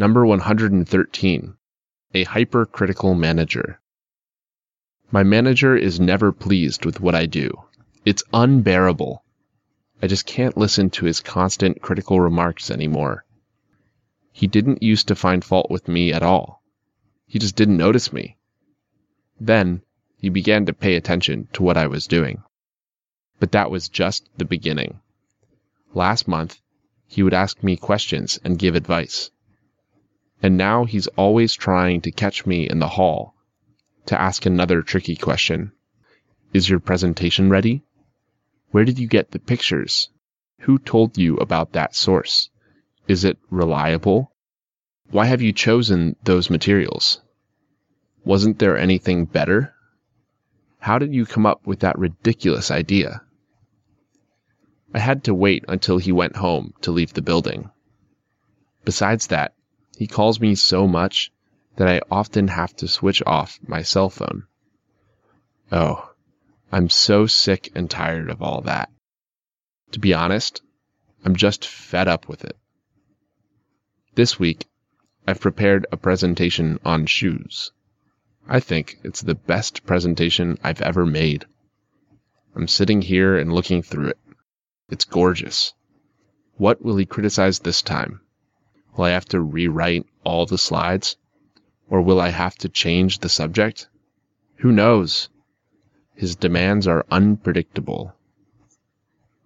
Number 113 A Hypercritical Manager. My manager is never pleased with what I do. It's unbearable. I just can't listen to his constant critical remarks anymore. He didn't used to find fault with me at all. He just didn't notice me. Then he began to pay attention to what I was doing. But that was just the beginning. Last month, he would ask me questions and give advice. And now he's always trying to catch me in the hall to ask another tricky question. Is your presentation ready? Where did you get the pictures? Who told you about that source? Is it reliable? Why have you chosen those materials? Wasn't there anything better? How did you come up with that ridiculous idea? I had to wait until he went home to leave the building. Besides that, he calls me so much that I often have to switch off my cell phone. Oh, I'm so sick and tired of all that. To be honest, I'm just fed up with it. This week, I've prepared a presentation on shoes. I think it's the best presentation I've ever made. I'm sitting here and looking through it. It's gorgeous. What will he criticize this time? Will I have to rewrite all the slides? Or will I have to change the subject? Who knows? His demands are unpredictable.